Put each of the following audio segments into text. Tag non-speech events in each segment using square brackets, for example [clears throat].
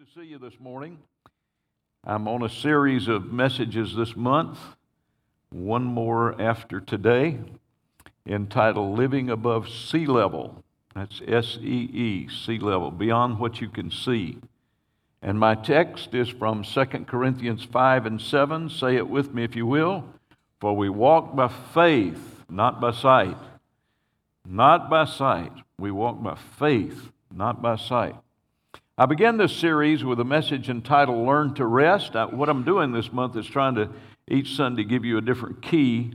to see you this morning. I'm on a series of messages this month, one more after today, entitled Living Above Sea Level. That's S E E, sea level, beyond what you can see. And my text is from 2 Corinthians 5 and 7. Say it with me if you will. For we walk by faith, not by sight. Not by sight. We walk by faith, not by sight. I began this series with a message entitled Learn to Rest. I, what I'm doing this month is trying to each Sunday give you a different key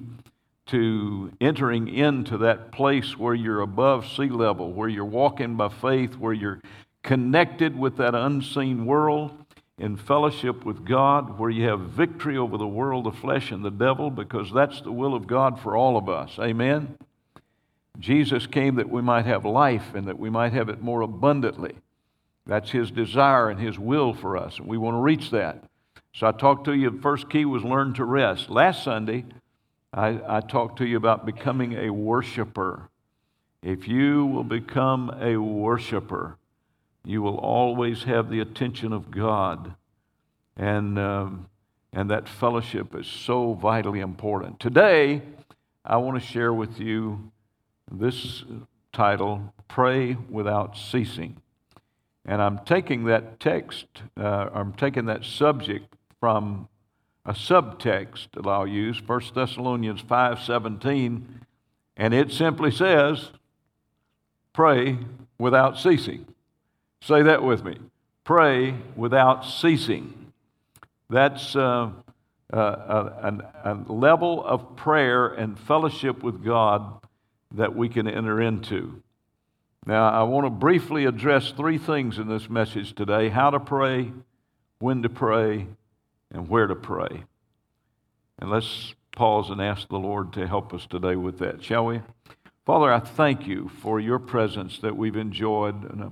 to entering into that place where you're above sea level, where you're walking by faith, where you're connected with that unseen world in fellowship with God, where you have victory over the world, the flesh, and the devil, because that's the will of God for all of us. Amen? Jesus came that we might have life and that we might have it more abundantly. That's His desire and His will for us, and we want to reach that. So I talked to you, the first key was learn to rest. Last Sunday, I, I talked to you about becoming a worshiper. If you will become a worshiper, you will always have the attention of God. And, um, and that fellowship is so vitally important. Today, I want to share with you this title Pray Without Ceasing. And I'm taking that text, uh, I'm taking that subject from a subtext that I'll use, 1 Thessalonians 5:17, and it simply says, "Pray without ceasing." Say that with me. Pray without ceasing. That's uh, uh, a, a, level of prayer and fellowship with God that we can enter into. Now, I want to briefly address three things in this message today how to pray, when to pray, and where to pray. And let's pause and ask the Lord to help us today with that, shall we? Father, I thank you for your presence that we've enjoyed in a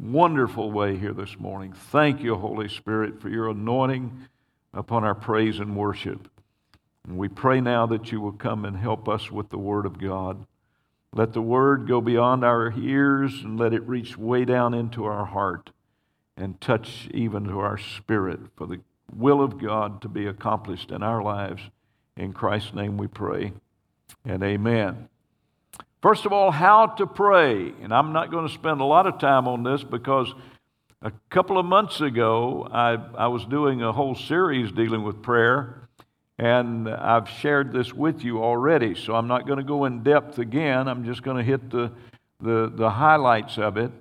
wonderful way here this morning. Thank you, Holy Spirit, for your anointing upon our praise and worship. And we pray now that you will come and help us with the Word of God. Let the word go beyond our ears and let it reach way down into our heart and touch even to our spirit for the will of God to be accomplished in our lives. In Christ's name we pray and amen. First of all, how to pray. And I'm not going to spend a lot of time on this because a couple of months ago I, I was doing a whole series dealing with prayer. And I've shared this with you already, so I'm not going to go in depth again. I'm just going to hit the, the, the highlights of it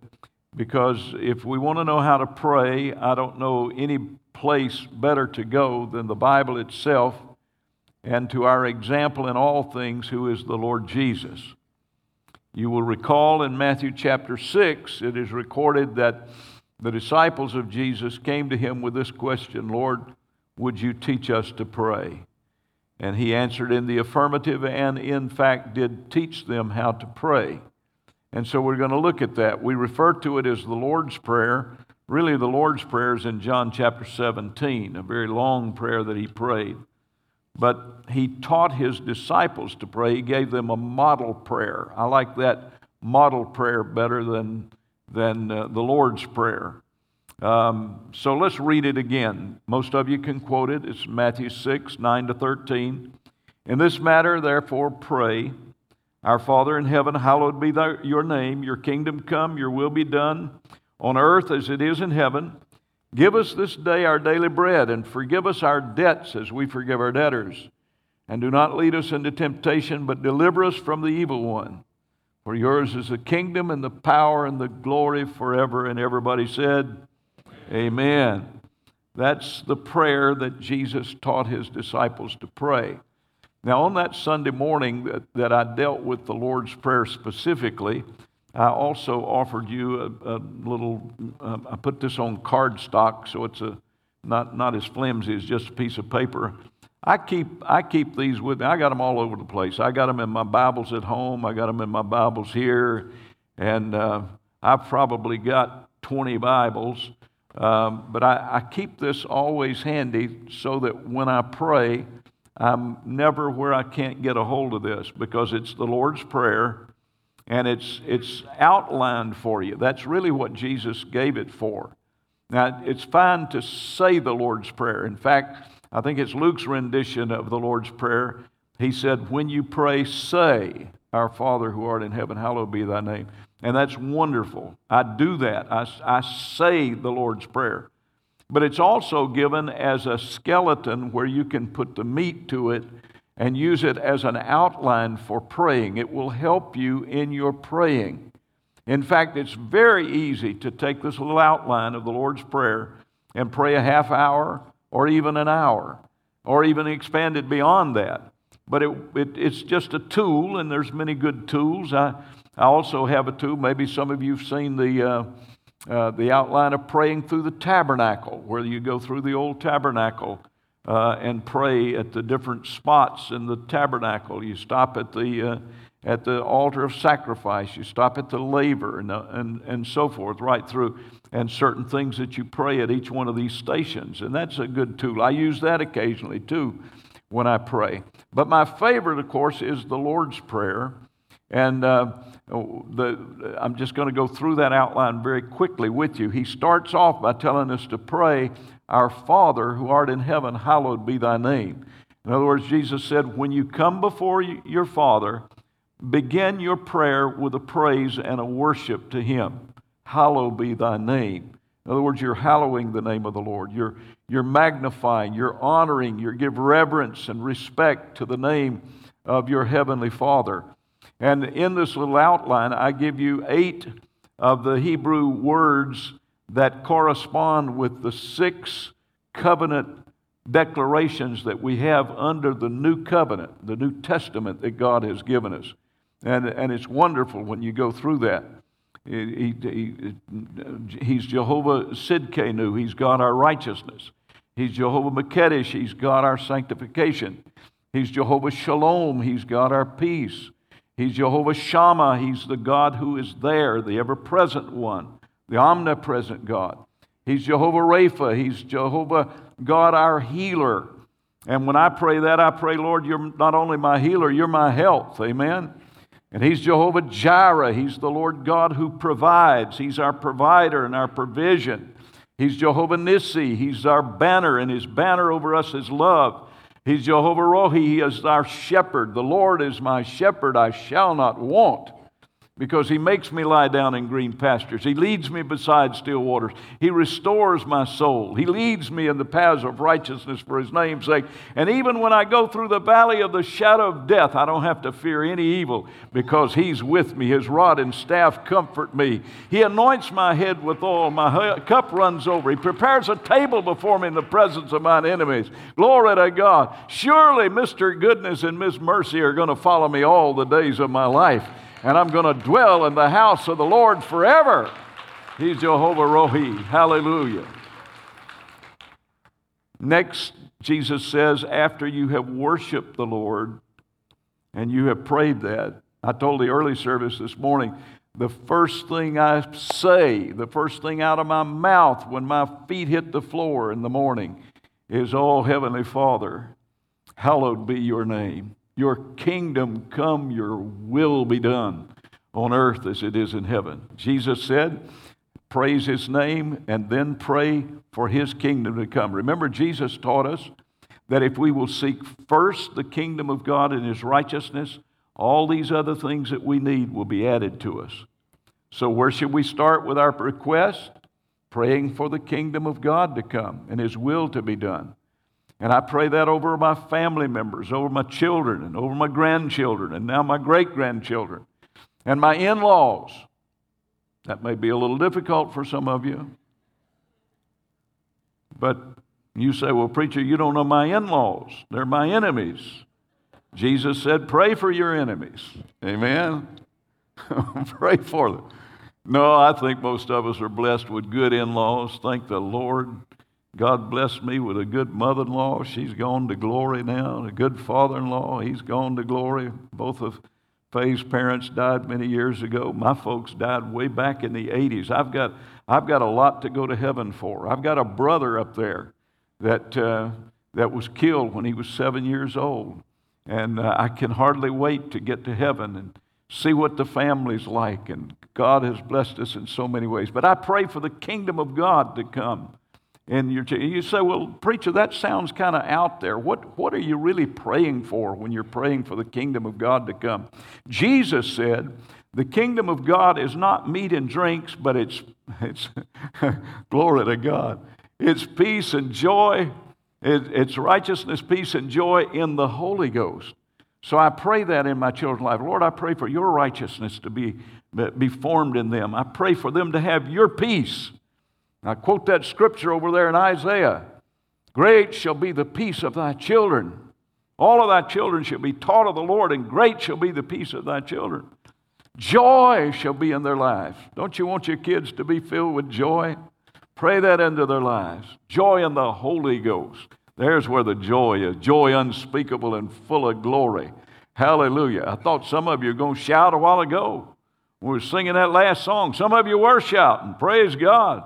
because if we want to know how to pray, I don't know any place better to go than the Bible itself and to our example in all things, who is the Lord Jesus. You will recall in Matthew chapter 6, it is recorded that the disciples of Jesus came to him with this question Lord, would you teach us to pray? And he answered in the affirmative and, in fact, did teach them how to pray. And so we're going to look at that. We refer to it as the Lord's Prayer. Really, the Lord's Prayer is in John chapter 17, a very long prayer that he prayed. But he taught his disciples to pray. He gave them a model prayer. I like that model prayer better than, than uh, the Lord's Prayer. Um, so let's read it again. Most of you can quote it. It's Matthew 6, 9 to 13. In this matter, therefore, pray, Our Father in heaven, hallowed be thy, your name. Your kingdom come, your will be done on earth as it is in heaven. Give us this day our daily bread, and forgive us our debts as we forgive our debtors. And do not lead us into temptation, but deliver us from the evil one. For yours is the kingdom and the power and the glory forever. And everybody said, Amen. That's the prayer that Jesus taught his disciples to pray. Now, on that Sunday morning that, that I dealt with the Lord's Prayer specifically, I also offered you a, a little, um, I put this on cardstock, so it's a, not, not as flimsy as just a piece of paper. I keep, I keep these with me. I got them all over the place. I got them in my Bibles at home, I got them in my Bibles here, and uh, I've probably got 20 Bibles. Um, but I, I keep this always handy so that when I pray, I'm never where I can't get a hold of this because it's the Lord's Prayer and it's, it's outlined for you. That's really what Jesus gave it for. Now, it's fine to say the Lord's Prayer. In fact, I think it's Luke's rendition of the Lord's Prayer. He said, When you pray, say, Our Father who art in heaven, hallowed be thy name. And that's wonderful. I do that. I, I say the Lord's Prayer. But it's also given as a skeleton where you can put the meat to it and use it as an outline for praying. It will help you in your praying. In fact, it's very easy to take this little outline of the Lord's Prayer and pray a half hour or even an hour or even expand it beyond that. But it, it, it's just a tool, and there's many good tools. I, I also have a tool. Maybe some of you have seen the, uh, uh, the outline of praying through the tabernacle, where you go through the old tabernacle uh, and pray at the different spots in the tabernacle. You stop at the, uh, at the altar of sacrifice, you stop at the laver, and, uh, and, and so forth, right through, and certain things that you pray at each one of these stations. And that's a good tool. I use that occasionally too when I pray. But my favorite, of course, is the Lord's Prayer. And uh, Oh, the, I'm just going to go through that outline very quickly with you. He starts off by telling us to pray our Father who art in heaven, hallowed be thy name. In other words, Jesus said, when you come before your Father, begin your prayer with a praise and a worship to him. Hallowed be thy name. In other words, you're hallowing the name of the Lord. You're, you're magnifying, you're honoring, you give reverence and respect to the name of your heavenly Father. And in this little outline, I give you eight of the Hebrew words that correspond with the six covenant declarations that we have under the new covenant, the New Testament that God has given us. And, and it's wonderful when you go through that. He, he, he's Jehovah Sidkenu, he's got our righteousness. He's Jehovah Makedesh, he's got our sanctification. He's Jehovah Shalom, he's got our peace. He's Jehovah Shammah, he's the God who is there, the ever present one the omnipresent God. He's Jehovah Rapha. He's Jehovah God, our healer. And when I pray that, I pray, Lord, you're not only my healer, you're my health. Amen. And He's Jehovah Jireh. He's the Lord God who provides. He's our provider and our provision. He's Jehovah Nissi. He's our banner, and His banner over us is love. He's Jehovah Rohi. He is our shepherd. The Lord is my shepherd. I shall not want because he makes me lie down in green pastures. He leads me beside still waters. He restores my soul. He leads me in the paths of righteousness for his name's sake. And even when I go through the valley of the shadow of death, I don't have to fear any evil because he's with me. His rod and staff comfort me. He anoints my head with oil. My cup runs over. He prepares a table before me in the presence of mine enemies. Glory to God. Surely Mr. Goodness and Miss Mercy are going to follow me all the days of my life and I'm going to dwell in the house of the Lord forever. He's Jehovah Rohi. Hallelujah. Next, Jesus says, after you have worshiped the Lord and you have prayed that, I told the early service this morning, the first thing I say, the first thing out of my mouth when my feet hit the floor in the morning is, Oh, Heavenly Father, hallowed be your name. Your kingdom come, your will be done on earth as it is in heaven. Jesus said, praise his name and then pray for his kingdom to come. Remember, Jesus taught us that if we will seek first the kingdom of God and his righteousness, all these other things that we need will be added to us. So, where should we start with our request? Praying for the kingdom of God to come and his will to be done. And I pray that over my family members, over my children, and over my grandchildren, and now my great grandchildren, and my in laws. That may be a little difficult for some of you. But you say, well, preacher, you don't know my in laws. They're my enemies. Jesus said, pray for your enemies. Amen. [laughs] pray for them. No, I think most of us are blessed with good in laws. Thank the Lord. God blessed me with a good mother in law. She's gone to glory now. A good father in law. He's gone to glory. Both of Faye's parents died many years ago. My folks died way back in the 80s. I've got, I've got a lot to go to heaven for. I've got a brother up there that, uh, that was killed when he was seven years old. And uh, I can hardly wait to get to heaven and see what the family's like. And God has blessed us in so many ways. But I pray for the kingdom of God to come church. You say, well, preacher, that sounds kind of out there. What, what are you really praying for when you're praying for the kingdom of God to come? Jesus said, the kingdom of God is not meat and drinks, but it's, [laughs] it's [laughs] glory to God. It's peace and joy. It, it's righteousness, peace, and joy in the Holy Ghost. So I pray that in my children's life. Lord, I pray for your righteousness to be, be formed in them. I pray for them to have your peace. I quote that scripture over there in Isaiah Great shall be the peace of thy children. All of thy children shall be taught of the Lord, and great shall be the peace of thy children. Joy shall be in their lives. Don't you want your kids to be filled with joy? Pray that into their lives. Joy in the Holy Ghost. There's where the joy is joy unspeakable and full of glory. Hallelujah. I thought some of you were going to shout a while ago. We were singing that last song. Some of you were shouting. Praise God.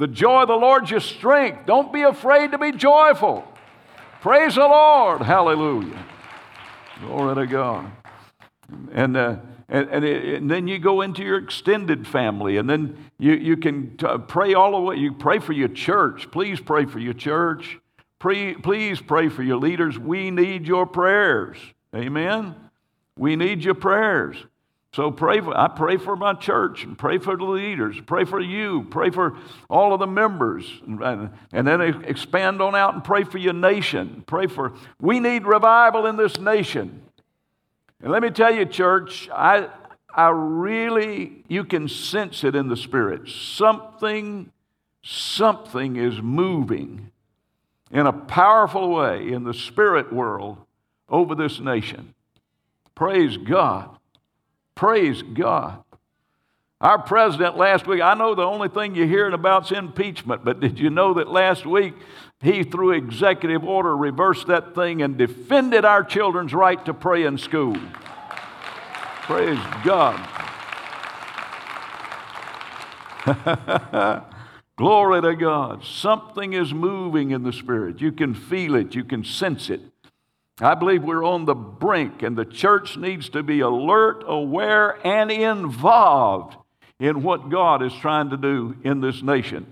The joy of the Lord's your strength. Don't be afraid to be joyful. Praise the Lord. Hallelujah. Glory to God. And, uh, and, and, it, and, then you go into your extended family, and then you, you can t- pray all the way. You pray for your church. Please pray for your church. Pre, please pray for your leaders. We need your prayers. Amen. We need your prayers. So pray for, I pray for my church and pray for the leaders, pray for you, pray for all of the members, and, and then expand on out and pray for your nation. Pray for, we need revival in this nation. And let me tell you, church, I, I really, you can sense it in the spirit. Something, something is moving in a powerful way in the spirit world over this nation. Praise God. Praise God. Our president last week, I know the only thing you're hearing about is impeachment, but did you know that last week he, through executive order, reversed that thing and defended our children's right to pray in school? Praise God. [laughs] Glory to God. Something is moving in the Spirit. You can feel it, you can sense it. I believe we're on the brink, and the church needs to be alert, aware, and involved in what God is trying to do in this nation.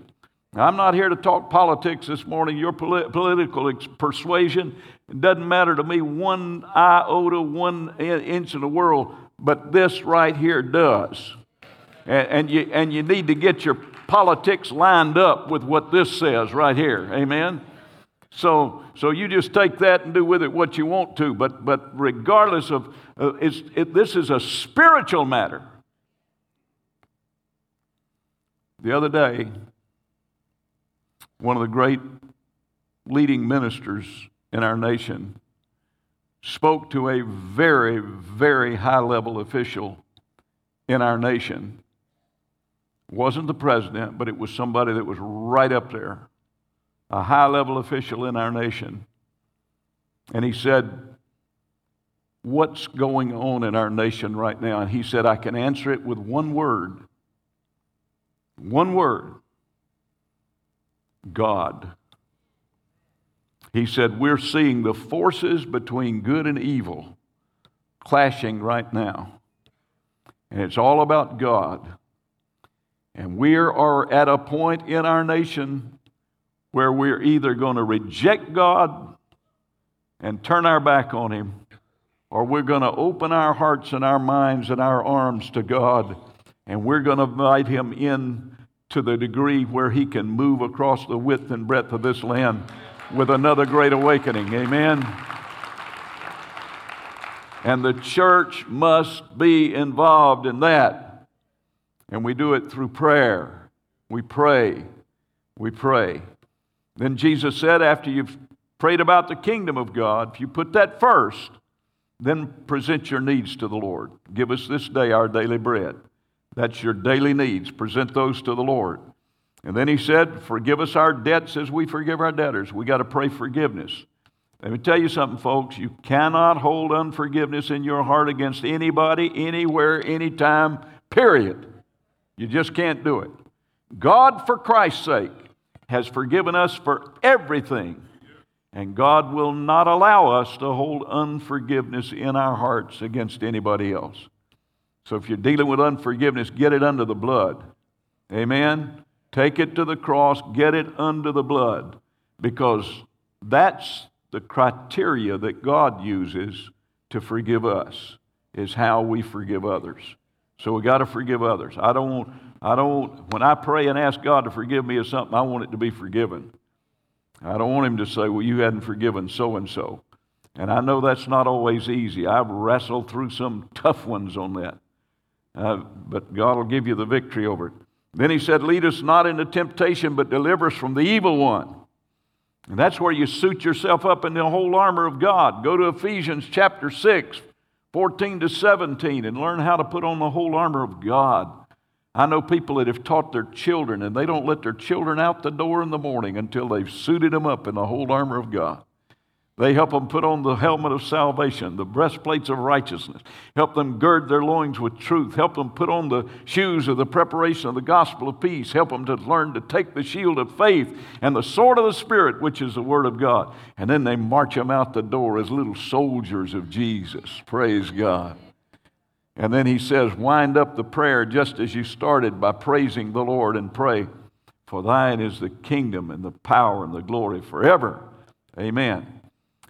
I'm not here to talk politics this morning, your polit- political ex- persuasion. Doesn't matter to me one iota, one inch in the world, but this right here does. And, and, you, and you need to get your politics lined up with what this says right here. Amen? So, so you just take that and do with it what you want to. But, but regardless of, uh, it, this is a spiritual matter. The other day, one of the great leading ministers in our nation spoke to a very, very high level official in our nation. Wasn't the president, but it was somebody that was right up there a high level official in our nation. And he said, What's going on in our nation right now? And he said, I can answer it with one word. One word God. He said, We're seeing the forces between good and evil clashing right now. And it's all about God. And we are at a point in our nation where we're either going to reject God and turn our back on Him, or we're going to open our hearts and our minds and our arms to God, and we're going to invite Him in to the degree where He can move across the width and breadth of this land with another great awakening. Amen. And the church must be involved in that. And we do it through prayer. We pray. We pray. Then Jesus said, after you've prayed about the kingdom of God, if you put that first, then present your needs to the Lord. Give us this day our daily bread. That's your daily needs. Present those to the Lord. And then he said, Forgive us our debts as we forgive our debtors. We got to pray forgiveness. Let me tell you something, folks. You cannot hold unforgiveness in your heart against anybody, anywhere, anytime, period. You just can't do it. God, for Christ's sake, has forgiven us for everything. And God will not allow us to hold unforgiveness in our hearts against anybody else. So if you're dealing with unforgiveness, get it under the blood. Amen? Take it to the cross, get it under the blood, because that's the criteria that God uses to forgive us, is how we forgive others. So we got to forgive others. I don't, I don't, when I pray and ask God to forgive me of something, I want it to be forgiven. I don't want Him to say, well, you hadn't forgiven so and so. And I know that's not always easy. I've wrestled through some tough ones on that. Uh, but God will give you the victory over it. Then he said, Lead us not into temptation, but deliver us from the evil one. And that's where you suit yourself up in the whole armor of God. Go to Ephesians chapter 6, 14 to 17, and learn how to put on the whole armor of God. I know people that have taught their children, and they don't let their children out the door in the morning until they've suited them up in the whole armor of God. They help them put on the helmet of salvation, the breastplates of righteousness, help them gird their loins with truth, help them put on the shoes of the preparation of the gospel of peace, help them to learn to take the shield of faith and the sword of the Spirit, which is the Word of God. And then they march them out the door as little soldiers of Jesus. Praise God. And then he says, Wind up the prayer just as you started by praising the Lord and pray, For thine is the kingdom and the power and the glory forever. Amen.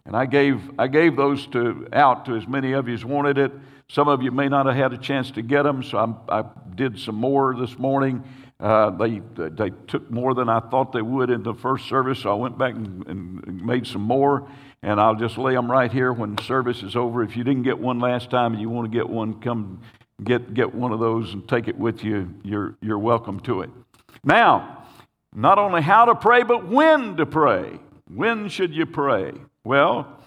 And I gave, I gave those to, out to as many of you as wanted it. Some of you may not have had a chance to get them, so I'm, i did some more this morning. Uh, they, they took more than I thought they would in the first service, so I went back and, and made some more. And I'll just lay them right here when service is over. If you didn't get one last time and you want to get one, come get, get one of those and take it with you. You're, you're welcome to it. Now, not only how to pray, but when to pray. When should you pray? Well,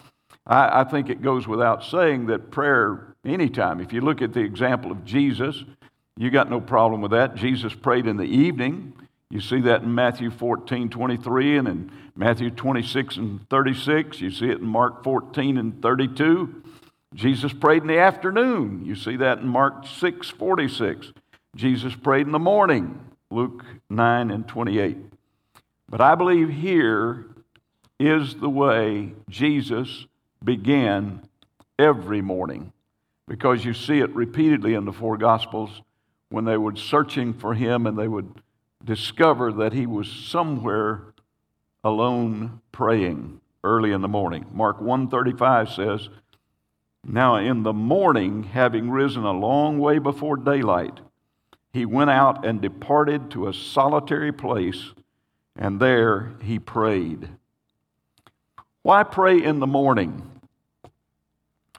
I, I think it goes without saying that prayer, anytime, if you look at the example of Jesus, you got no problem with that. Jesus prayed in the evening. You see that in Matthew 14, 23, and in Matthew 26 and 36. You see it in Mark 14 and 32. Jesus prayed in the afternoon. You see that in Mark 6, 46. Jesus prayed in the morning, Luke 9 and 28. But I believe here is the way Jesus began every morning because you see it repeatedly in the four Gospels when they were searching for him and they would discover that he was somewhere alone praying early in the morning. Mark 135 says, Now in the morning, having risen a long way before daylight, he went out and departed to a solitary place, and there he prayed. Why pray in the morning?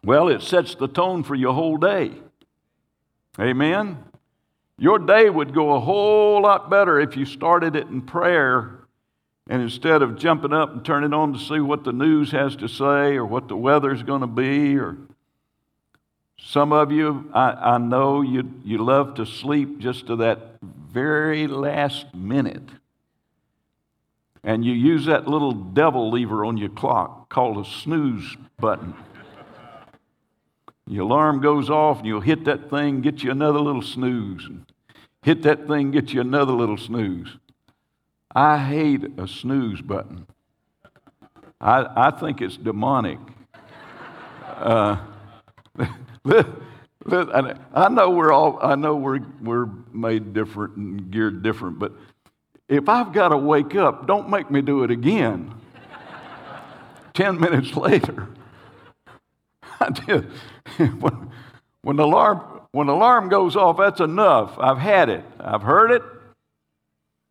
Well, it sets the tone for your whole day. Amen? Your day would go a whole lot better if you started it in prayer and instead of jumping up and turning on to see what the news has to say or what the weather's going to be or some of you, I, I know you, you love to sleep just to that very last minute and you use that little devil lever on your clock called a snooze button. Your alarm goes off, and you'll hit that thing, get you another little snooze. Hit that thing, get you another little snooze. I hate a snooze button. I, I think it's demonic. Uh, [laughs] I know we're all I know we're we're made different and geared different, but if I've got to wake up, don't make me do it again. Ten minutes [laughs] later, I did. when, when, the alarm, when the alarm goes off, that's enough. I've had it. I've heard it.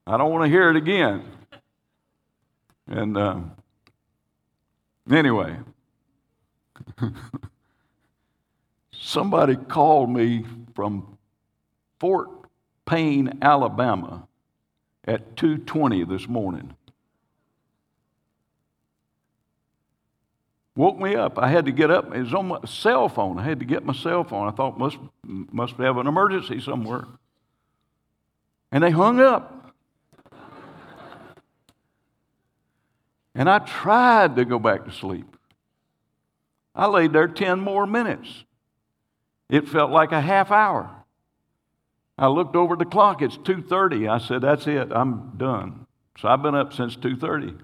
I don't want to hear it again. And uh, anyway, [laughs] somebody called me from Fort Payne, Alabama at 2:20 this morning. Woke me up. I had to get up. It was on my cell phone. I had to get my cell phone. I thought must must have an emergency somewhere. And they hung up. and I tried to go back to sleep. I laid there 10 more minutes. It felt like a half hour. I looked over the clock. It's 2:30. I said, "That's it. I'm done." So I've been up since 2:30.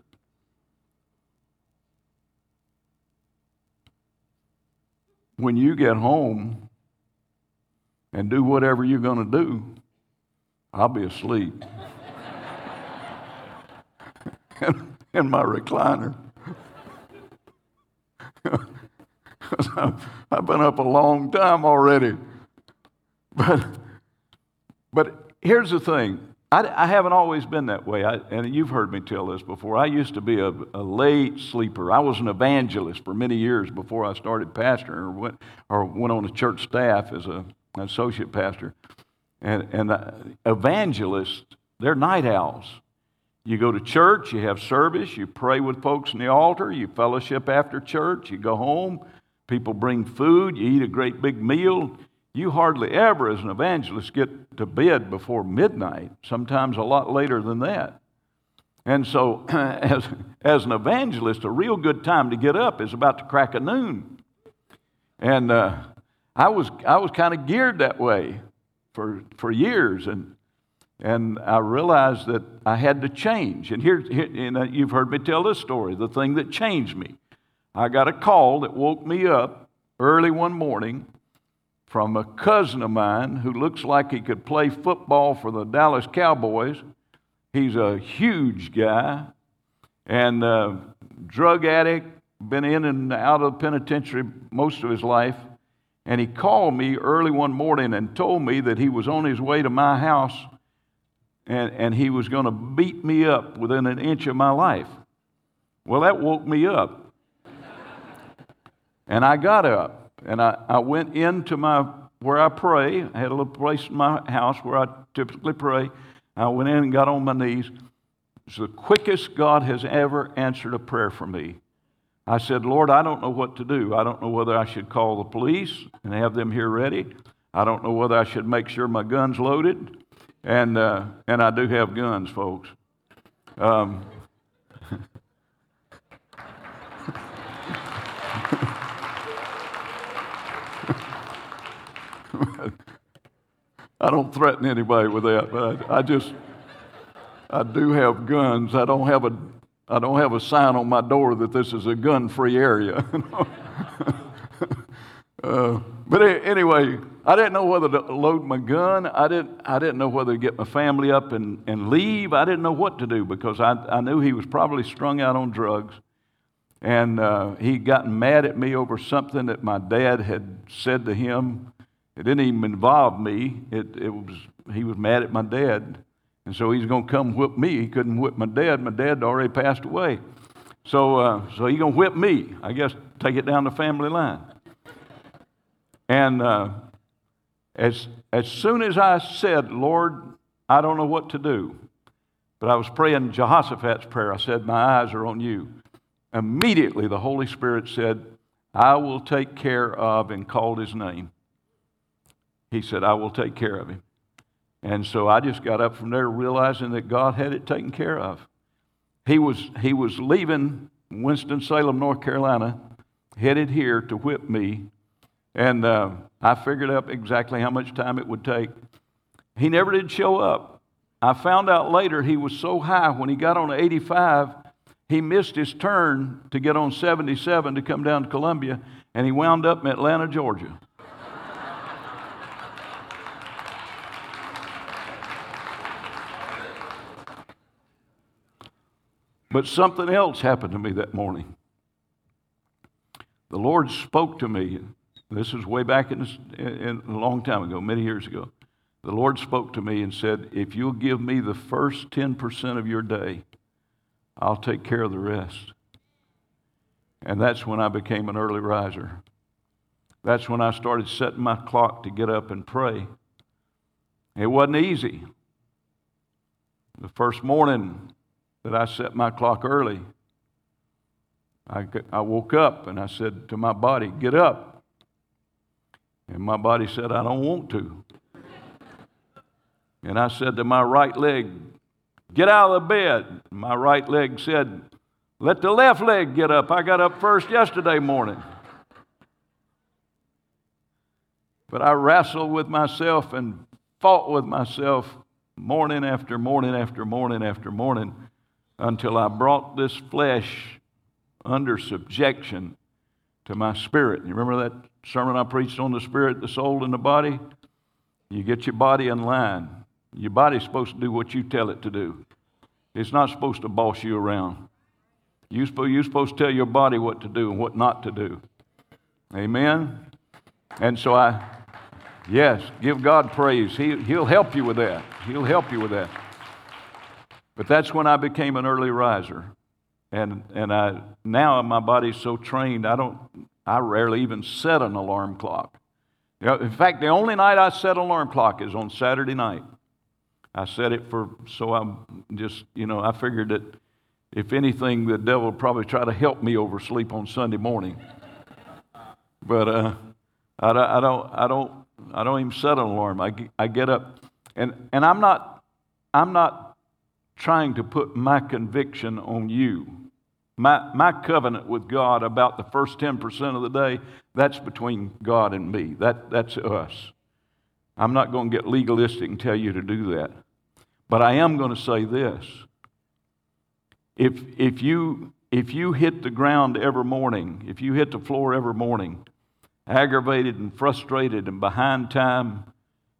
When you get home, and do whatever you're going to do, I'll be asleep [laughs] in, my recliner. [laughs] I've been up a long time already. But, but here's the thing I, I haven't always been that way, I, and you've heard me tell this before. I used to be a, a, late sleeper. I was an evangelist for many years before I started pastoring or went, or went on the church staff as a, an associate pastor. And, and evangelists, they're night owls. You go to church, you have service, you pray with folks in the altar, you fellowship after church, you go home, people bring food, you eat a great big meal. You hardly ever, as an evangelist, get to bed before midnight, sometimes a lot later than that. And so, [clears throat] as, as an evangelist, a real good time to get up is about to crack a noon. And uh, I was, I was kind of geared that way for, for years. And and I realized that I had to change. And here, here you've heard me tell this story the thing that changed me. I got a call that woke me up early one morning from a cousin of mine who looks like he could play football for the Dallas Cowboys. He's a huge guy and a drug addict, been in and out of the penitentiary most of his life. And he called me early one morning and told me that he was on his way to my house and, and he was going to beat me up within an inch of my life. Well, that woke me up. and I got up and I, I went into my where I pray. I had a little place in my house where I typically pray. I went in and got on my knees. It's the quickest God has ever answered a prayer for me. I said, Lord, I don't know what to do. I don't know whether I should call the police and have them here ready. I don't know whether I should make sure my gun's loaded. And, uh, and I do have guns, folks. Um, [laughs] I don't threaten anybody with that, but I, I, just, I do have guns. I don't have a, I don't have a sign on my door that this is a gun-free area. [laughs] uh, but anyway, I didn't know whether to load my gun. I didn't, I didn't know whether to get my family up and, and leave. I didn't know what to do because I, I knew he was probably strung out on drugs. And uh, he'd gotten mad at me over something that my dad had said to him. It didn't even involve me. It, it was, he was mad at my dad. And so he's going to come whip me. He couldn't whip my dad. My dad already passed away. So, uh, so he's going to whip me. I guess take it down the family line. And uh, as, as soon as I said, Lord, I don't know what to do, but I was praying Jehoshaphat's prayer, I said, My eyes are on you. Immediately the Holy Spirit said, I will take care of, and called his name. He said, I will take care of him. And so I just got up from there realizing that God had it taken care of. He was, he was leaving Winston-Salem, North Carolina, headed here to whip me. And uh, I figured out exactly how much time it would take. He never did show up. I found out later he was so high when he got on 85, he missed his turn to get on 77 to come down to Columbia, and he wound up in Atlanta, Georgia. But something else happened to me that morning. The Lord spoke to me this was way back in, in, a long time ago, many years ago. The Lord spoke to me and said, If you'll give me the first 10% of your day, I'll take care of the rest. And that's when I became an early riser. That's when I started setting my clock to get up and pray. It wasn't easy. The first morning that I set my clock early, I, I woke up and I said to my body, Get up. And my body said, I don't want to. And I said to my right leg, Get out of the bed. My right leg said, Let the left leg get up. I got up first yesterday morning. But I wrestled with myself and fought with myself morning after morning after morning after morning until I brought this flesh under subjection to my spirit. You remember that sermon I preached on the spirit, the soul, and the body? You get your body in line. Your body's supposed to do what you tell it to do. It's not supposed to boss you around. You're supposed to tell your body what to do and what not to do. Amen? And so I, yes, give God praise. He, he'll help you with that. He'll help you with that. But that's when I became an early riser. And, and I, now my body's so trained, I don't, I rarely even set an alarm clock. In fact, the only night I set an alarm clock is on Saturday night. I set it for, so I'm just, you know, I figured that if anything, the devil would probably try to help me oversleep on Sunday morning. But uh, I, I, don't, I, don't, I don't even set an alarm. I, I get up, and, and I'm, not, I'm not trying to put my conviction on you. My, my covenant with God about the first 10% of the day, that's between God and me. That, that's us. I'm not going to get legalistic and tell you to do that. But I am going to say this. If, if, you, if you hit the ground every morning, if you hit the floor every morning, aggravated and frustrated and behind time,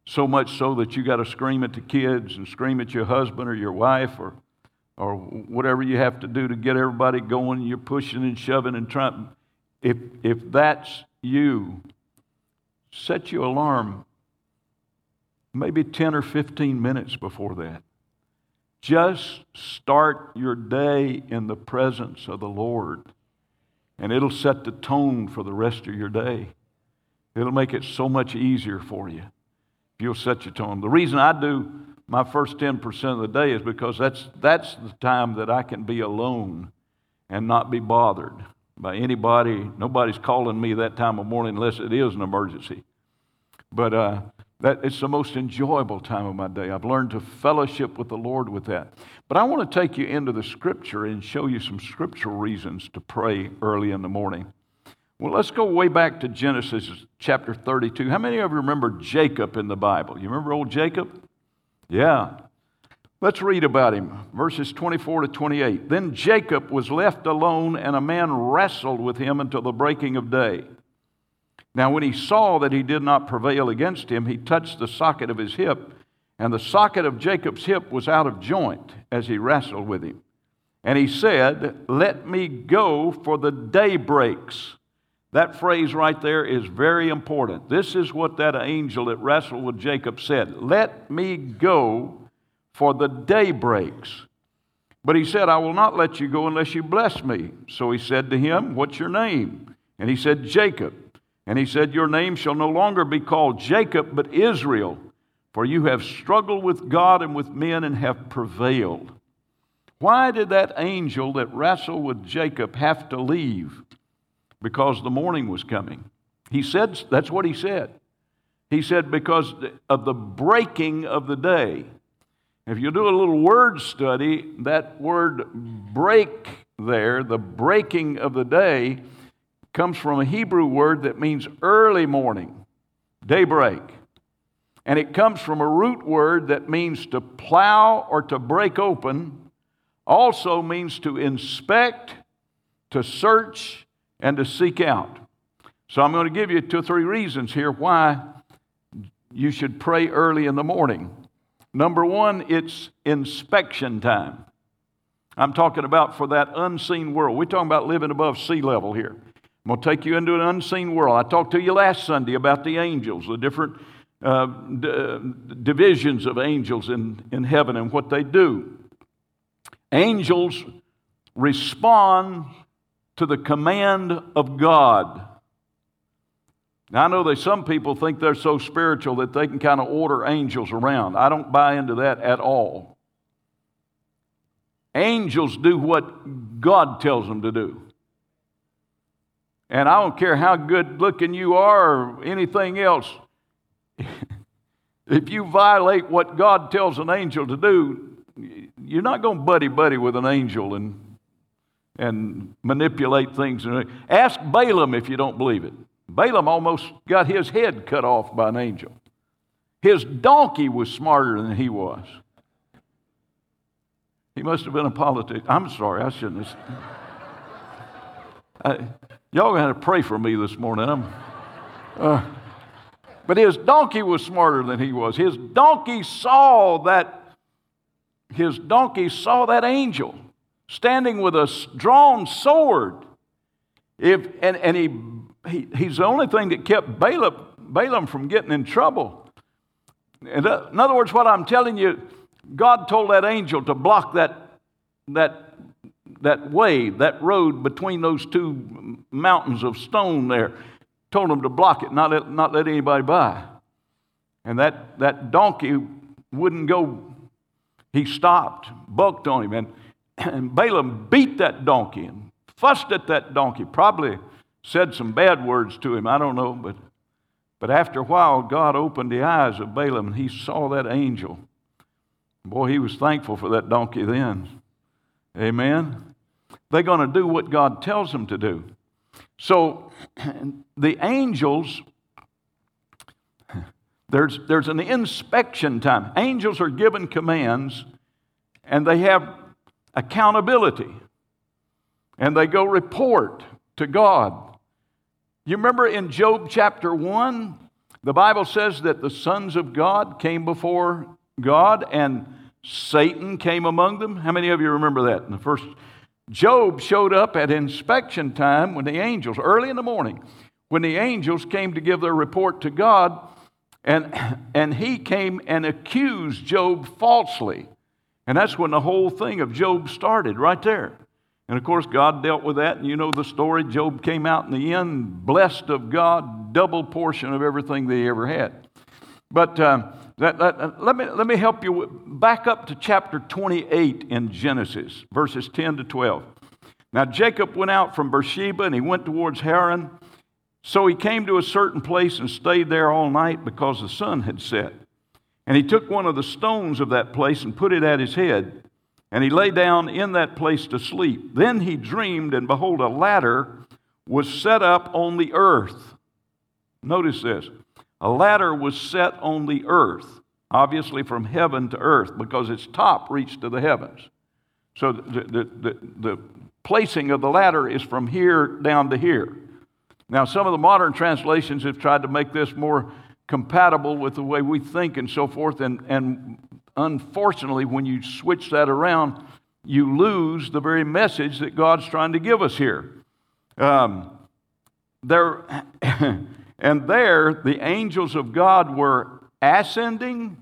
so much so that you got to scream at the kids and scream at your husband or your wife or, or whatever you have to do to get everybody going, you're pushing and shoving and trying. If, if that's you, set your alarm maybe 10 or 15 minutes before that. Just start your day in the presence of the Lord, and it'll set the tone for the rest of your day. It'll make it so much easier for you if you'll set your tone. The reason I do my first 10% of the day is because that's, that's the time that I can be alone and not be bothered by anybody. Nobody's calling me that time of morning unless it is an emergency. But uh, that it's the most enjoyable time of my day. I've learned to fellowship with the Lord with that. But I want to take you into the scripture and show you some scriptural reasons to pray early in the morning. Well, let's go way back to Genesis chapter 32. How many of you remember Jacob in the Bible? You remember old Jacob? Yeah. Let's read about him. Verses 24 to 28. Then Jacob was left alone, and a man wrestled with him until the breaking of day. Now, when he saw that he did not prevail against him, he touched the socket of his hip, and the socket of Jacob's hip was out of joint as he wrestled with him. And he said, Let me go, for the day breaks. That phrase right there is very important. This is what that angel that wrestled with Jacob said Let me go, for the day breaks. But he said, I will not let you go unless you bless me. So he said to him, What's your name? And he said, Jacob. And he said, Your name shall no longer be called Jacob, but Israel, for you have struggled with God and with men and have prevailed. Why did that angel that wrestled with Jacob have to leave? Because the morning was coming. He said, That's what he said. He said, Because of the breaking of the day. If you do a little word study, that word break there, the breaking of the day, comes from a Hebrew word that means early morning, daybreak. And it comes from a root word that means to plow or to break open, also means to inspect, to search, and to seek out. So I'm going to give you two or three reasons here why you should pray early in the morning. Number one, it's inspection time. I'm talking about for that unseen world. We're talking about living above sea level here. I'm going to take you into an unseen world. I talked to you last Sunday about the angels, the different uh, d- uh, divisions of angels in, in heaven and what they do. Angels respond to the command of God. Now, I know that some people think they're so spiritual that they can kind of order angels around. I don't buy into that at all. Angels do what God tells them to do. And I don't care how good looking you are or anything else. [laughs] if you violate what God tells an angel to do, you're not going to buddy buddy with an angel and, and manipulate things. Ask Balaam if you don't believe it. Balaam almost got his head cut off by an angel. His donkey was smarter than he was. He must have been a politician. I'm sorry, I shouldn't have. [laughs] I, Y'all going to pray for me this morning. I'm, uh, but his donkey was smarter than he was. His donkey saw that, his donkey saw that angel standing with a drawn sword. If, and and he, he, he's the only thing that kept Balaam, Balaam from getting in trouble. Uh, in other words, what I'm telling you, God told that angel to block that, that, that way, that road between those two mountains of stone there. Told him to block it, not let, not let anybody by. And that, that donkey wouldn't go. He stopped, bucked on him, and, and Balaam beat that donkey and fussed at that donkey. Probably said some bad words to him, I don't know, but, but after a while, God opened the eyes of Balaam and he saw that angel. Boy, he was thankful for that donkey then. Amen. They're going to do what God tells them to do. So [clears throat] the angels, [laughs] there's, there's an inspection time. Angels are given commands and they have accountability and they go report to God. You remember in Job chapter 1, the Bible says that the sons of God came before God and Satan came among them. How many of you remember that? In the first Job showed up at inspection time when the angels, early in the morning, when the angels came to give their report to God, and, and he came and accused Job falsely. And that's when the whole thing of Job started, right there. And of course, God dealt with that, and you know the story. Job came out in the end, blessed of God, double portion of everything they ever had. But uh, that, that, uh, let, me, let me help you back up to chapter 28 in Genesis, verses 10 to 12. Now, Jacob went out from Beersheba and he went towards Haran. So he came to a certain place and stayed there all night because the sun had set. And he took one of the stones of that place and put it at his head. And he lay down in that place to sleep. Then he dreamed, and behold, a ladder was set up on the earth. Notice this a ladder was set on the earth, obviously from heaven to earth, because its top reached to the heavens. So the, the, the, the placing of the ladder is from here down to here. Now, some of the modern translations have tried to make this more compatible with the way we think and so forth, and, and unfortunately, when you switch that around, you lose the very message that God's trying to give us here. Um, there, [laughs] and there, the angels of God were ascending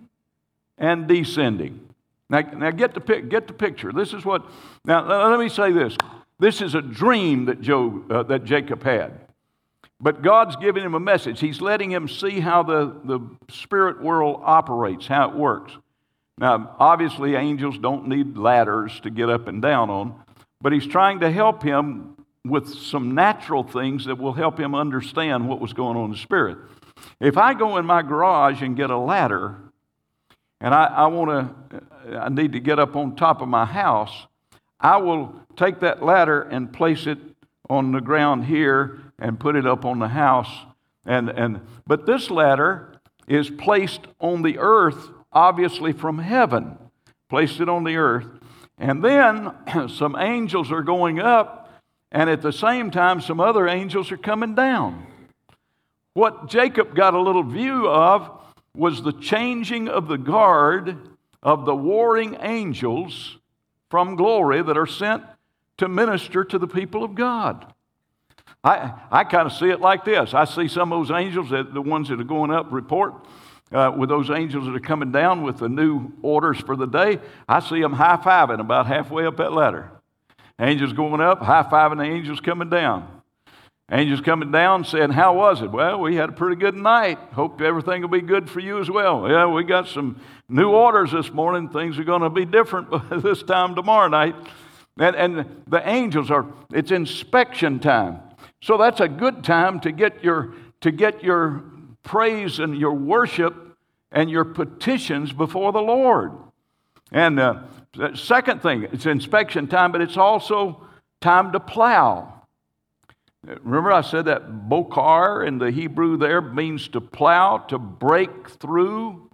and descending. Now, now get, the, get the picture. This is what, now let me say this. This is a dream that, Job, uh, that Jacob had. But God's giving him a message. He's letting him see how the, the spirit world operates, how it works. Now, obviously, angels don't need ladders to get up and down on, but he's trying to help him with some natural things that will help him understand what was going on in the spirit. If I go in my garage and get a ladder, and I, I want to, I need to get up on top of my house, I will take that ladder and place it on the ground here and put it up on the house. And, and, but this ladder is placed on the earth obviously from heaven, placed it on the earth. And then [clears throat] some angels are going up, and at the same time, some other angels are coming down. What Jacob got a little view of was the changing of the guard of the warring angels from glory that are sent to minister to the people of God. I, I kind of see it like this. I see some of those angels, that, the ones that are going up, report, uh, with those angels that are coming down with the new orders for the day, I see them high fiving about halfway up that ladder. Angels going up, high fiving the angels coming down. Angels coming down saying, How was it? Well, we had a pretty good night. Hope everything will be good for you as well. Yeah, we got some new orders this morning. Things are going to be different [laughs] this time tomorrow night. And, and the angels are, it's inspection time. So that's a good time to get your, to get your praise and your worship and your petitions before the Lord. And uh, the second thing, it's inspection time, but it's also time to plow. Remember, I said that bokar in the Hebrew there means to plow, to break through.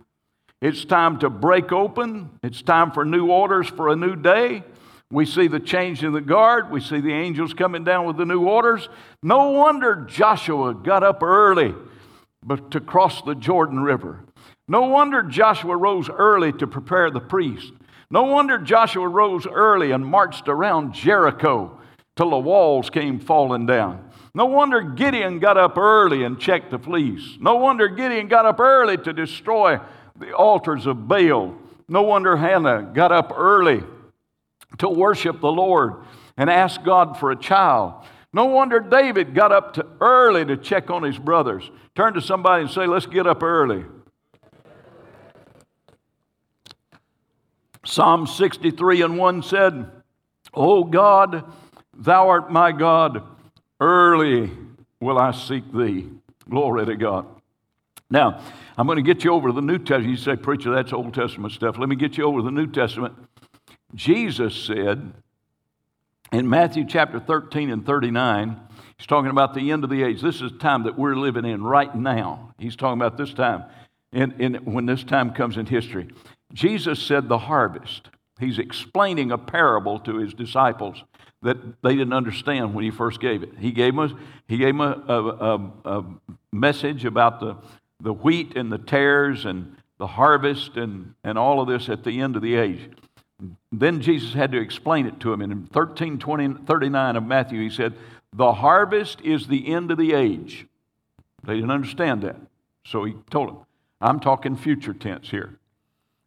It's time to break open. It's time for new orders for a new day. We see the change in the guard. We see the angels coming down with the new orders. No wonder Joshua got up early but to cross the Jordan River. No wonder Joshua rose early to prepare the priest. No wonder Joshua rose early and marched around Jericho till the walls came falling down. No wonder Gideon got up early and checked the fleece. No wonder Gideon got up early to destroy the altars of Baal. No wonder Hannah got up early to worship the Lord and ask God for a child. No wonder David got up to early to check on his brothers. Turn to somebody and say, Let's get up early. Psalm 63 and 1 said, O God, thou art my God, early will I seek thee. Glory to God. Now, I'm going to get you over to the New Testament. You say, Preacher, that's Old Testament stuff. Let me get you over to the New Testament. Jesus said in Matthew chapter 13 and 39, he's talking about the end of the age. This is the time that we're living in right now. He's talking about this time, in, in, when this time comes in history. Jesus said, The harvest. He's explaining a parable to his disciples that they didn't understand when he first gave it. He gave them, he gave them a, a, a, a message about the, the wheat and the tares and the harvest and, and all of this at the end of the age. Then Jesus had to explain it to him. And in 13 20, 39 of Matthew, he said, The harvest is the end of the age. They didn't understand that. So he told them, I'm talking future tense here.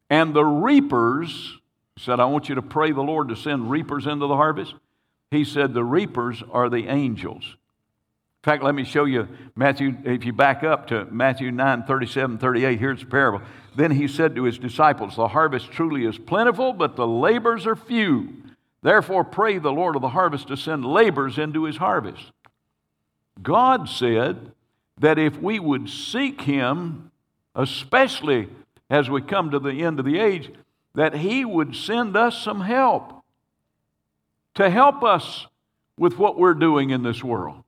And the reapers said, I want you to pray the Lord to send reapers into the harvest. He said, The reapers are the angels. In fact, let me show you Matthew, if you back up to Matthew 9 37, 38, here's the parable. Then he said to his disciples, The harvest truly is plentiful, but the labors are few. Therefore, pray the Lord of the harvest to send labors into his harvest. God said that if we would seek him, especially as we come to the end of the age, that he would send us some help to help us with what we're doing in this world.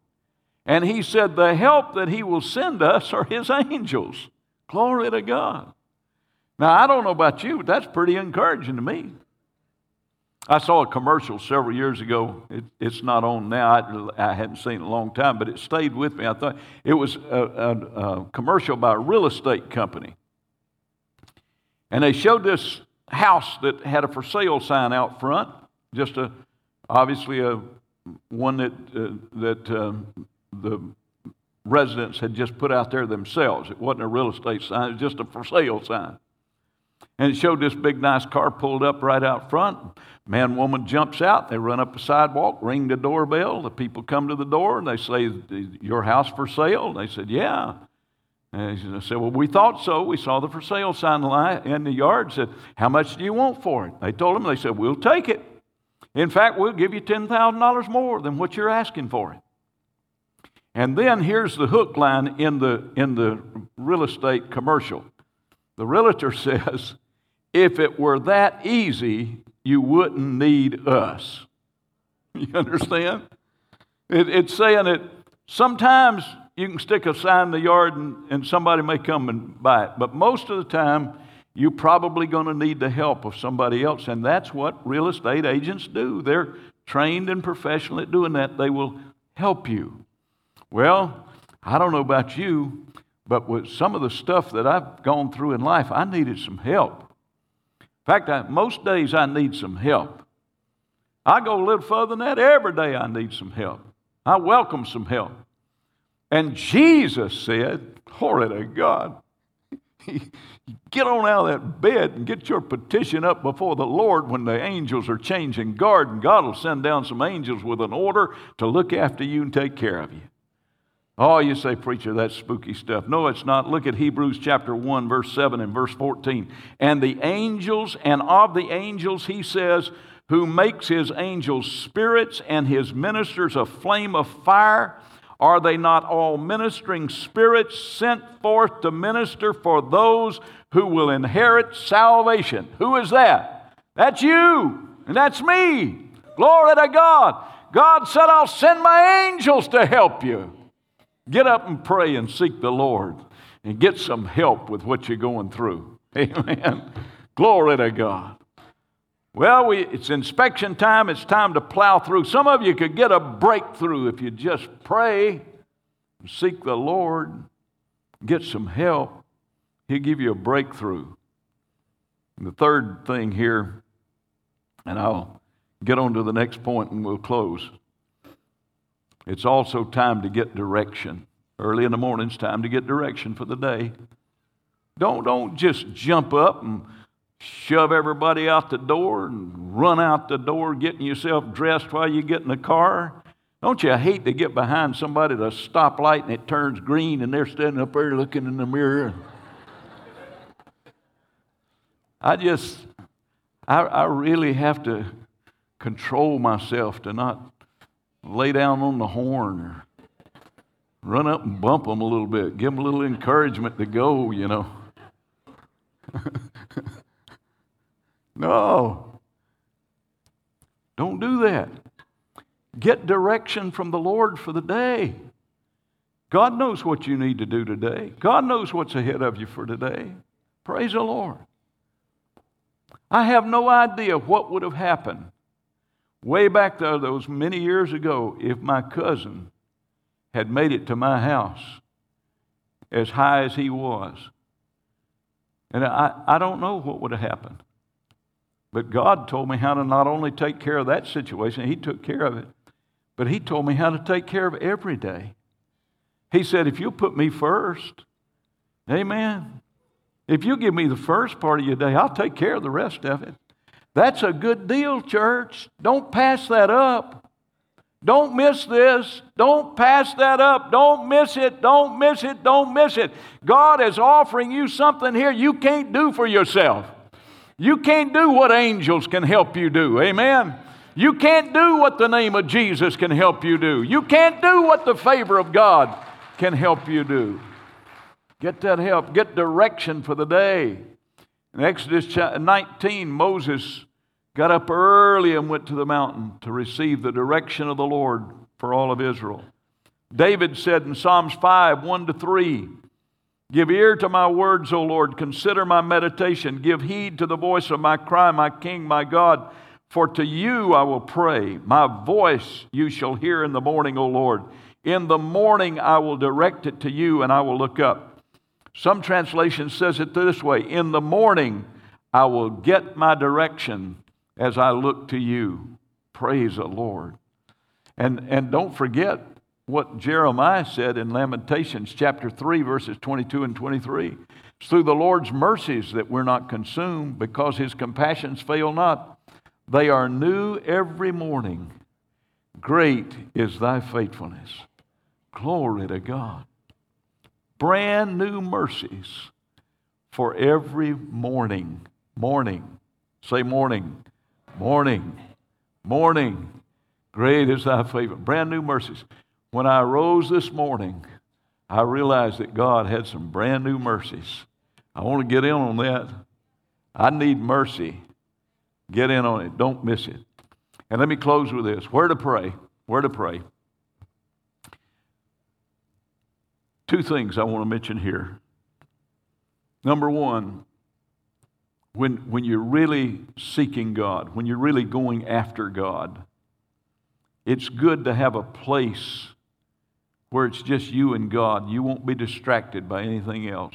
And he said, The help that he will send us are his angels. Glory to God. Now, I don't know about you, but that's pretty encouraging to me. I saw a commercial several years ago. It, it's not on now. I, I, hadn't seen it in a long time, but it stayed with me. I thought it was a, a, a commercial by a real estate company. And they showed this house that had a for sale sign out front, just a obviously a one that uh, that um, the residents had just put out there themselves. It wasn't a real estate sign, it was just a for sale sign. And it showed this big, nice car pulled up right out front. Man, woman jumps out. They run up the sidewalk, ring the doorbell. The people come to the door and they say, Your house for sale? They said, Yeah. And I said, Well, we thought so. We saw the for sale sign in the yard. Said, How much do you want for it? They told them, They said, We'll take it. In fact, we'll give you $10,000 more than what you're asking for it. And then here's the hook line in the, in the real estate commercial. The realtor [laughs] says, if it were that easy, you wouldn't need us. [laughs] You understand? It, it's saying that sometimes you can stick a sign in the yard and, and somebody may come and buy it, but most of the time, you're probably going to need the help of somebody else. And that's what real estate agents do. They're trained and professional at doing that. They will help you. Well, I don't know about you, but with some of the stuff that I've gone through in life, I needed some help. In fact, I, most days I need some help. I go a little further than that. Every day I need some help. I welcome some help. And Jesus said, Glory to God. [laughs] get on out of that bed and get your petition up before the Lord when the angels are changing guard, and God will send down some angels with an order to look after you and take care of you. Oh, you say, preacher, that's spooky stuff. No, it's not. Look at Hebrews chapter 1, verse 7 and verse 14. And the angels, and of the angels, he says, who makes his angels spirits and his ministers a flame of fire. Are they not all ministering spirits sent forth to minister for those who will inherit salvation? Who is that? That's you, and that's me. Glory to God. God said, I'll send my angels to help you. Get up and pray and seek the Lord and get some help with what you're going through. [laughs] Amen. Glory to God. Well, we, it's inspection time. It's time to plow through. Some of you could get a breakthrough if you just pray seek the Lord. get some help, He'll give you a breakthrough. And the third thing here, and I'll get on to the next point and we'll close. It's also time to get direction. Early in the morning, it's time to get direction for the day. Don't, don't just jump up and shove everybody out the door and run out the door getting yourself dressed while you get in the car. Don't you hate to get behind somebody at a stoplight and it turns green and they're standing up there looking in the mirror? I just, I, I really have to control myself to not lay down on the horn or run up and bump them a little bit, give them a little encouragement to go, you know. [laughs] no. Don't do that. Get direction from the Lord for the day. God knows what you need to do today. God knows what's ahead of you for today. Praise the Lord. I have no idea what would have happened way back there, those many years ago, if my cousin had made it to my house as high as he was. And I, I don't know what would have happened. But God told me how to not only take care of that situation, He took care of it, but He told me how to take care of every day. He said, If you'll put me first, amen. If you give me the first part of your day, I'll take care of the rest of it. That's a good deal, church. Don't pass that up. Don't miss this. Don't pass that up. Don't miss it. Don't miss it. Don't miss it. God is offering you something here you can't do for yourself. You can't do what angels can help you do. Amen. You can't do what the name of Jesus can help you do. You can't do what the favor of God can help you do. Get that help. Get direction for the day. In Exodus 19, Moses got up early and went to the mountain to receive the direction of the Lord for all of Israel. David said in Psalms 5 1 to 3, Give ear to my words, O Lord. Consider my meditation. Give heed to the voice of my cry, my King, my God. For to you I will pray. My voice you shall hear in the morning, O Lord. In the morning I will direct it to you and I will look up. Some translation says it this way In the morning I will get my direction as I look to you. Praise the Lord. And, and don't forget what Jeremiah said in Lamentations chapter 3, verses 22 and 23. It's through the Lord's mercies that we're not consumed because his compassions fail not. They are new every morning. Great is thy faithfulness. Glory to God. Brand new mercies for every morning. Morning. Say morning. Morning, morning, great is thy favor. Brand new mercies. When I rose this morning, I realized that God had some brand new mercies. I want to get in on that. I need mercy. Get in on it. Don't miss it. And let me close with this where to pray. Where to pray. Two things I want to mention here. Number one, when, when you're really seeking God, when you're really going after God, it's good to have a place where it's just you and God. You won't be distracted by anything else.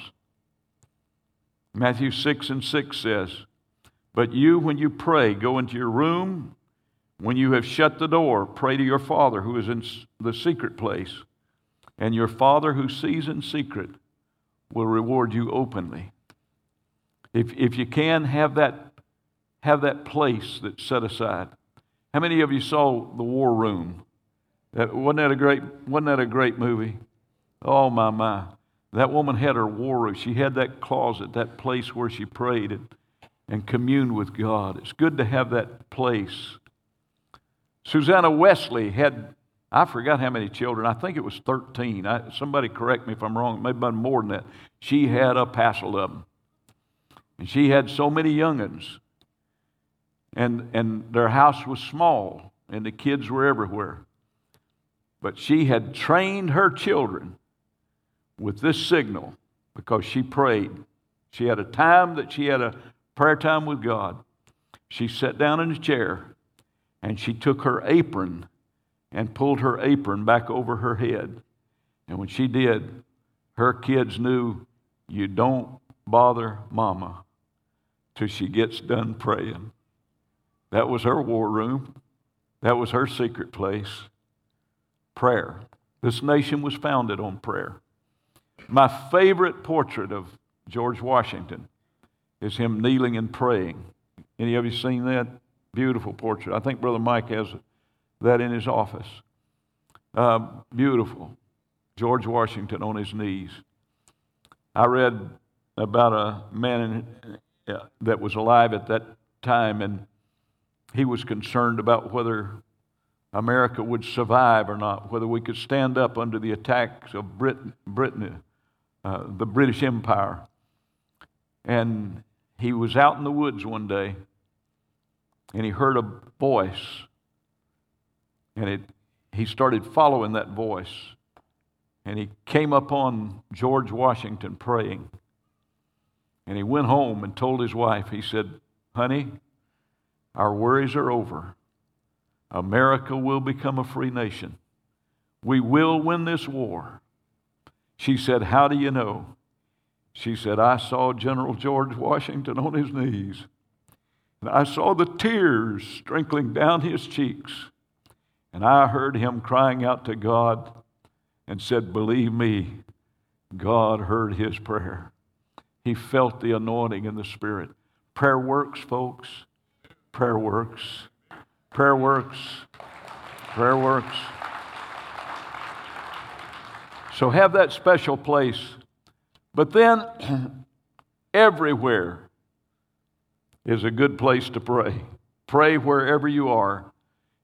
Matthew 6 and 6 says, But you, when you pray, go into your room. When you have shut the door, pray to your Father who is in the secret place. And your Father who sees in secret will reward you openly. If, if you can, have that, have that place that's set aside. How many of you saw The War Room? That, wasn't, that a great, wasn't that a great movie? Oh, my, my. That woman had her war room. She had that closet, that place where she prayed and, and communed with God. It's good to have that place. Susanna Wesley had, I forgot how many children. I think it was 13. I, somebody correct me if I'm wrong. Maybe more than that. She had a passel of them. And she had so many young'uns. And, and their house was small, and the kids were everywhere. But she had trained her children with this signal because she prayed. She had a time that she had a prayer time with God. She sat down in a chair and she took her apron and pulled her apron back over her head. And when she did, her kids knew you don't bother mama till she gets done praying. That was her war room. That was her secret place. Prayer. This nation was founded on prayer. My favorite portrait of George Washington is him kneeling and praying. Any of you seen that? Beautiful portrait. I think Brother Mike has that in his office. Uh, beautiful. George Washington on his knees. I read about a man in, that was alive at that time, and he was concerned about whether America would survive or not, whether we could stand up under the attacks of Britain, Britain uh, the British Empire. And he was out in the woods one day, and he heard a voice, and it, he started following that voice. And he came upon George Washington praying. And he went home and told his wife, he said, Honey, our worries are over. America will become a free nation. We will win this war. She said, How do you know? She said, I saw General George Washington on his knees, and I saw the tears trickling down his cheeks, and I heard him crying out to God and said, Believe me, God heard his prayer. He felt the anointing in the Spirit. Prayer works, folks. Prayer works. Prayer works. Prayer works. So have that special place. But then, [clears throat] everywhere is a good place to pray. Pray wherever you are.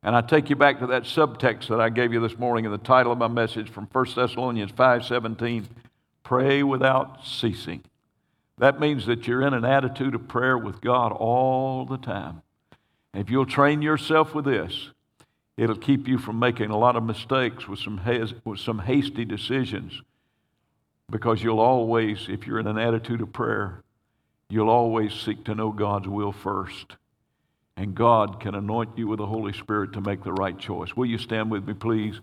And I take you back to that subtext that I gave you this morning in the title of my message from 1 Thessalonians 5:17. Pray without ceasing. That means that you're in an attitude of prayer with God all the time. And if you'll train yourself with this, it'll keep you from making a lot of mistakes with some, has, with some hasty decisions. Because you'll always, if you're in an attitude of prayer, you'll always seek to know God's will first. And God can anoint you with the Holy Spirit to make the right choice. Will you stand with me, please?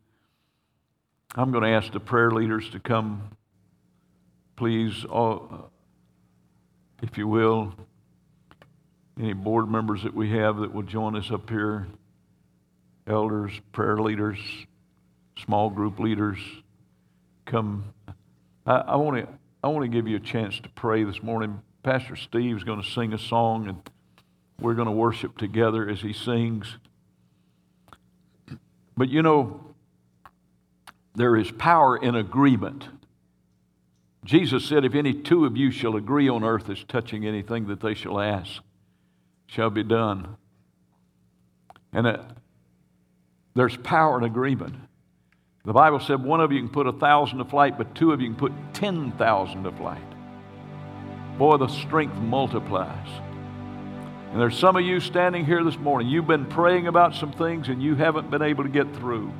I'm going to ask the prayer leaders to come, please. All, if you will, any board members that we have that will join us up here, elders, prayer leaders, small group leaders, come. I, want to I want to give you a chance to pray this morning. Pastor Steve's going to sing a song, and we're going to worship together as he sings. But you know, there is power in agreement. Jesus said, If any two of you shall agree on earth as touching anything that they shall ask, shall be done. And uh, there's power in agreement. The Bible said one of you can put a thousand to flight, but two of you can put 10,000 to flight. Boy, the strength multiplies. And there's some of you standing here this morning, you've been praying about some things and you haven't been able to get through.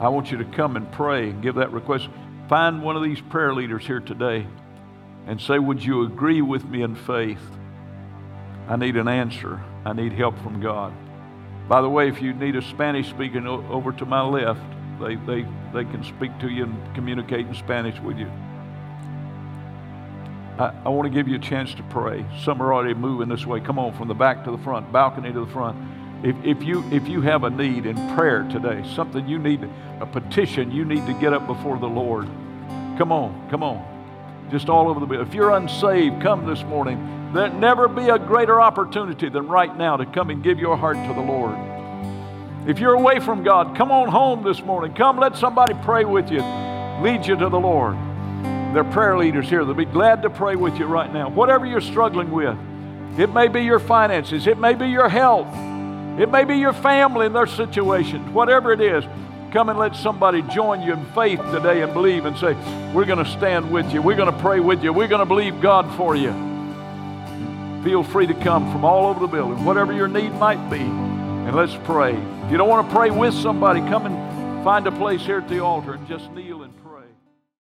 I want you to come and pray and give that request. Find one of these prayer leaders here today and say, Would you agree with me in faith? I need an answer. I need help from God. By the way, if you need a Spanish speaking over to my left, they, they, they can speak to you and communicate in Spanish with you. I, I want to give you a chance to pray. Some are already moving this way. Come on, from the back to the front, balcony to the front. If, if, you, if you have a need in prayer today, something you need, a petition you need to get up before the Lord, come on, come on. Just all over the building. If you're unsaved, come this morning. There'll never be a greater opportunity than right now to come and give your heart to the Lord. If you're away from God, come on home this morning. Come, let somebody pray with you, lead you to the Lord. There are prayer leaders here. They'll be glad to pray with you right now. Whatever you're struggling with, it may be your finances, it may be your health, it may be your family and their situations, whatever it is. Come and let somebody join you in faith today and believe and say, We're going to stand with you. We're going to pray with you. We're going to believe God for you. Feel free to come from all over the building, whatever your need might be, and let's pray. If you don't want to pray with somebody, come and find a place here at the altar and just kneel and pray.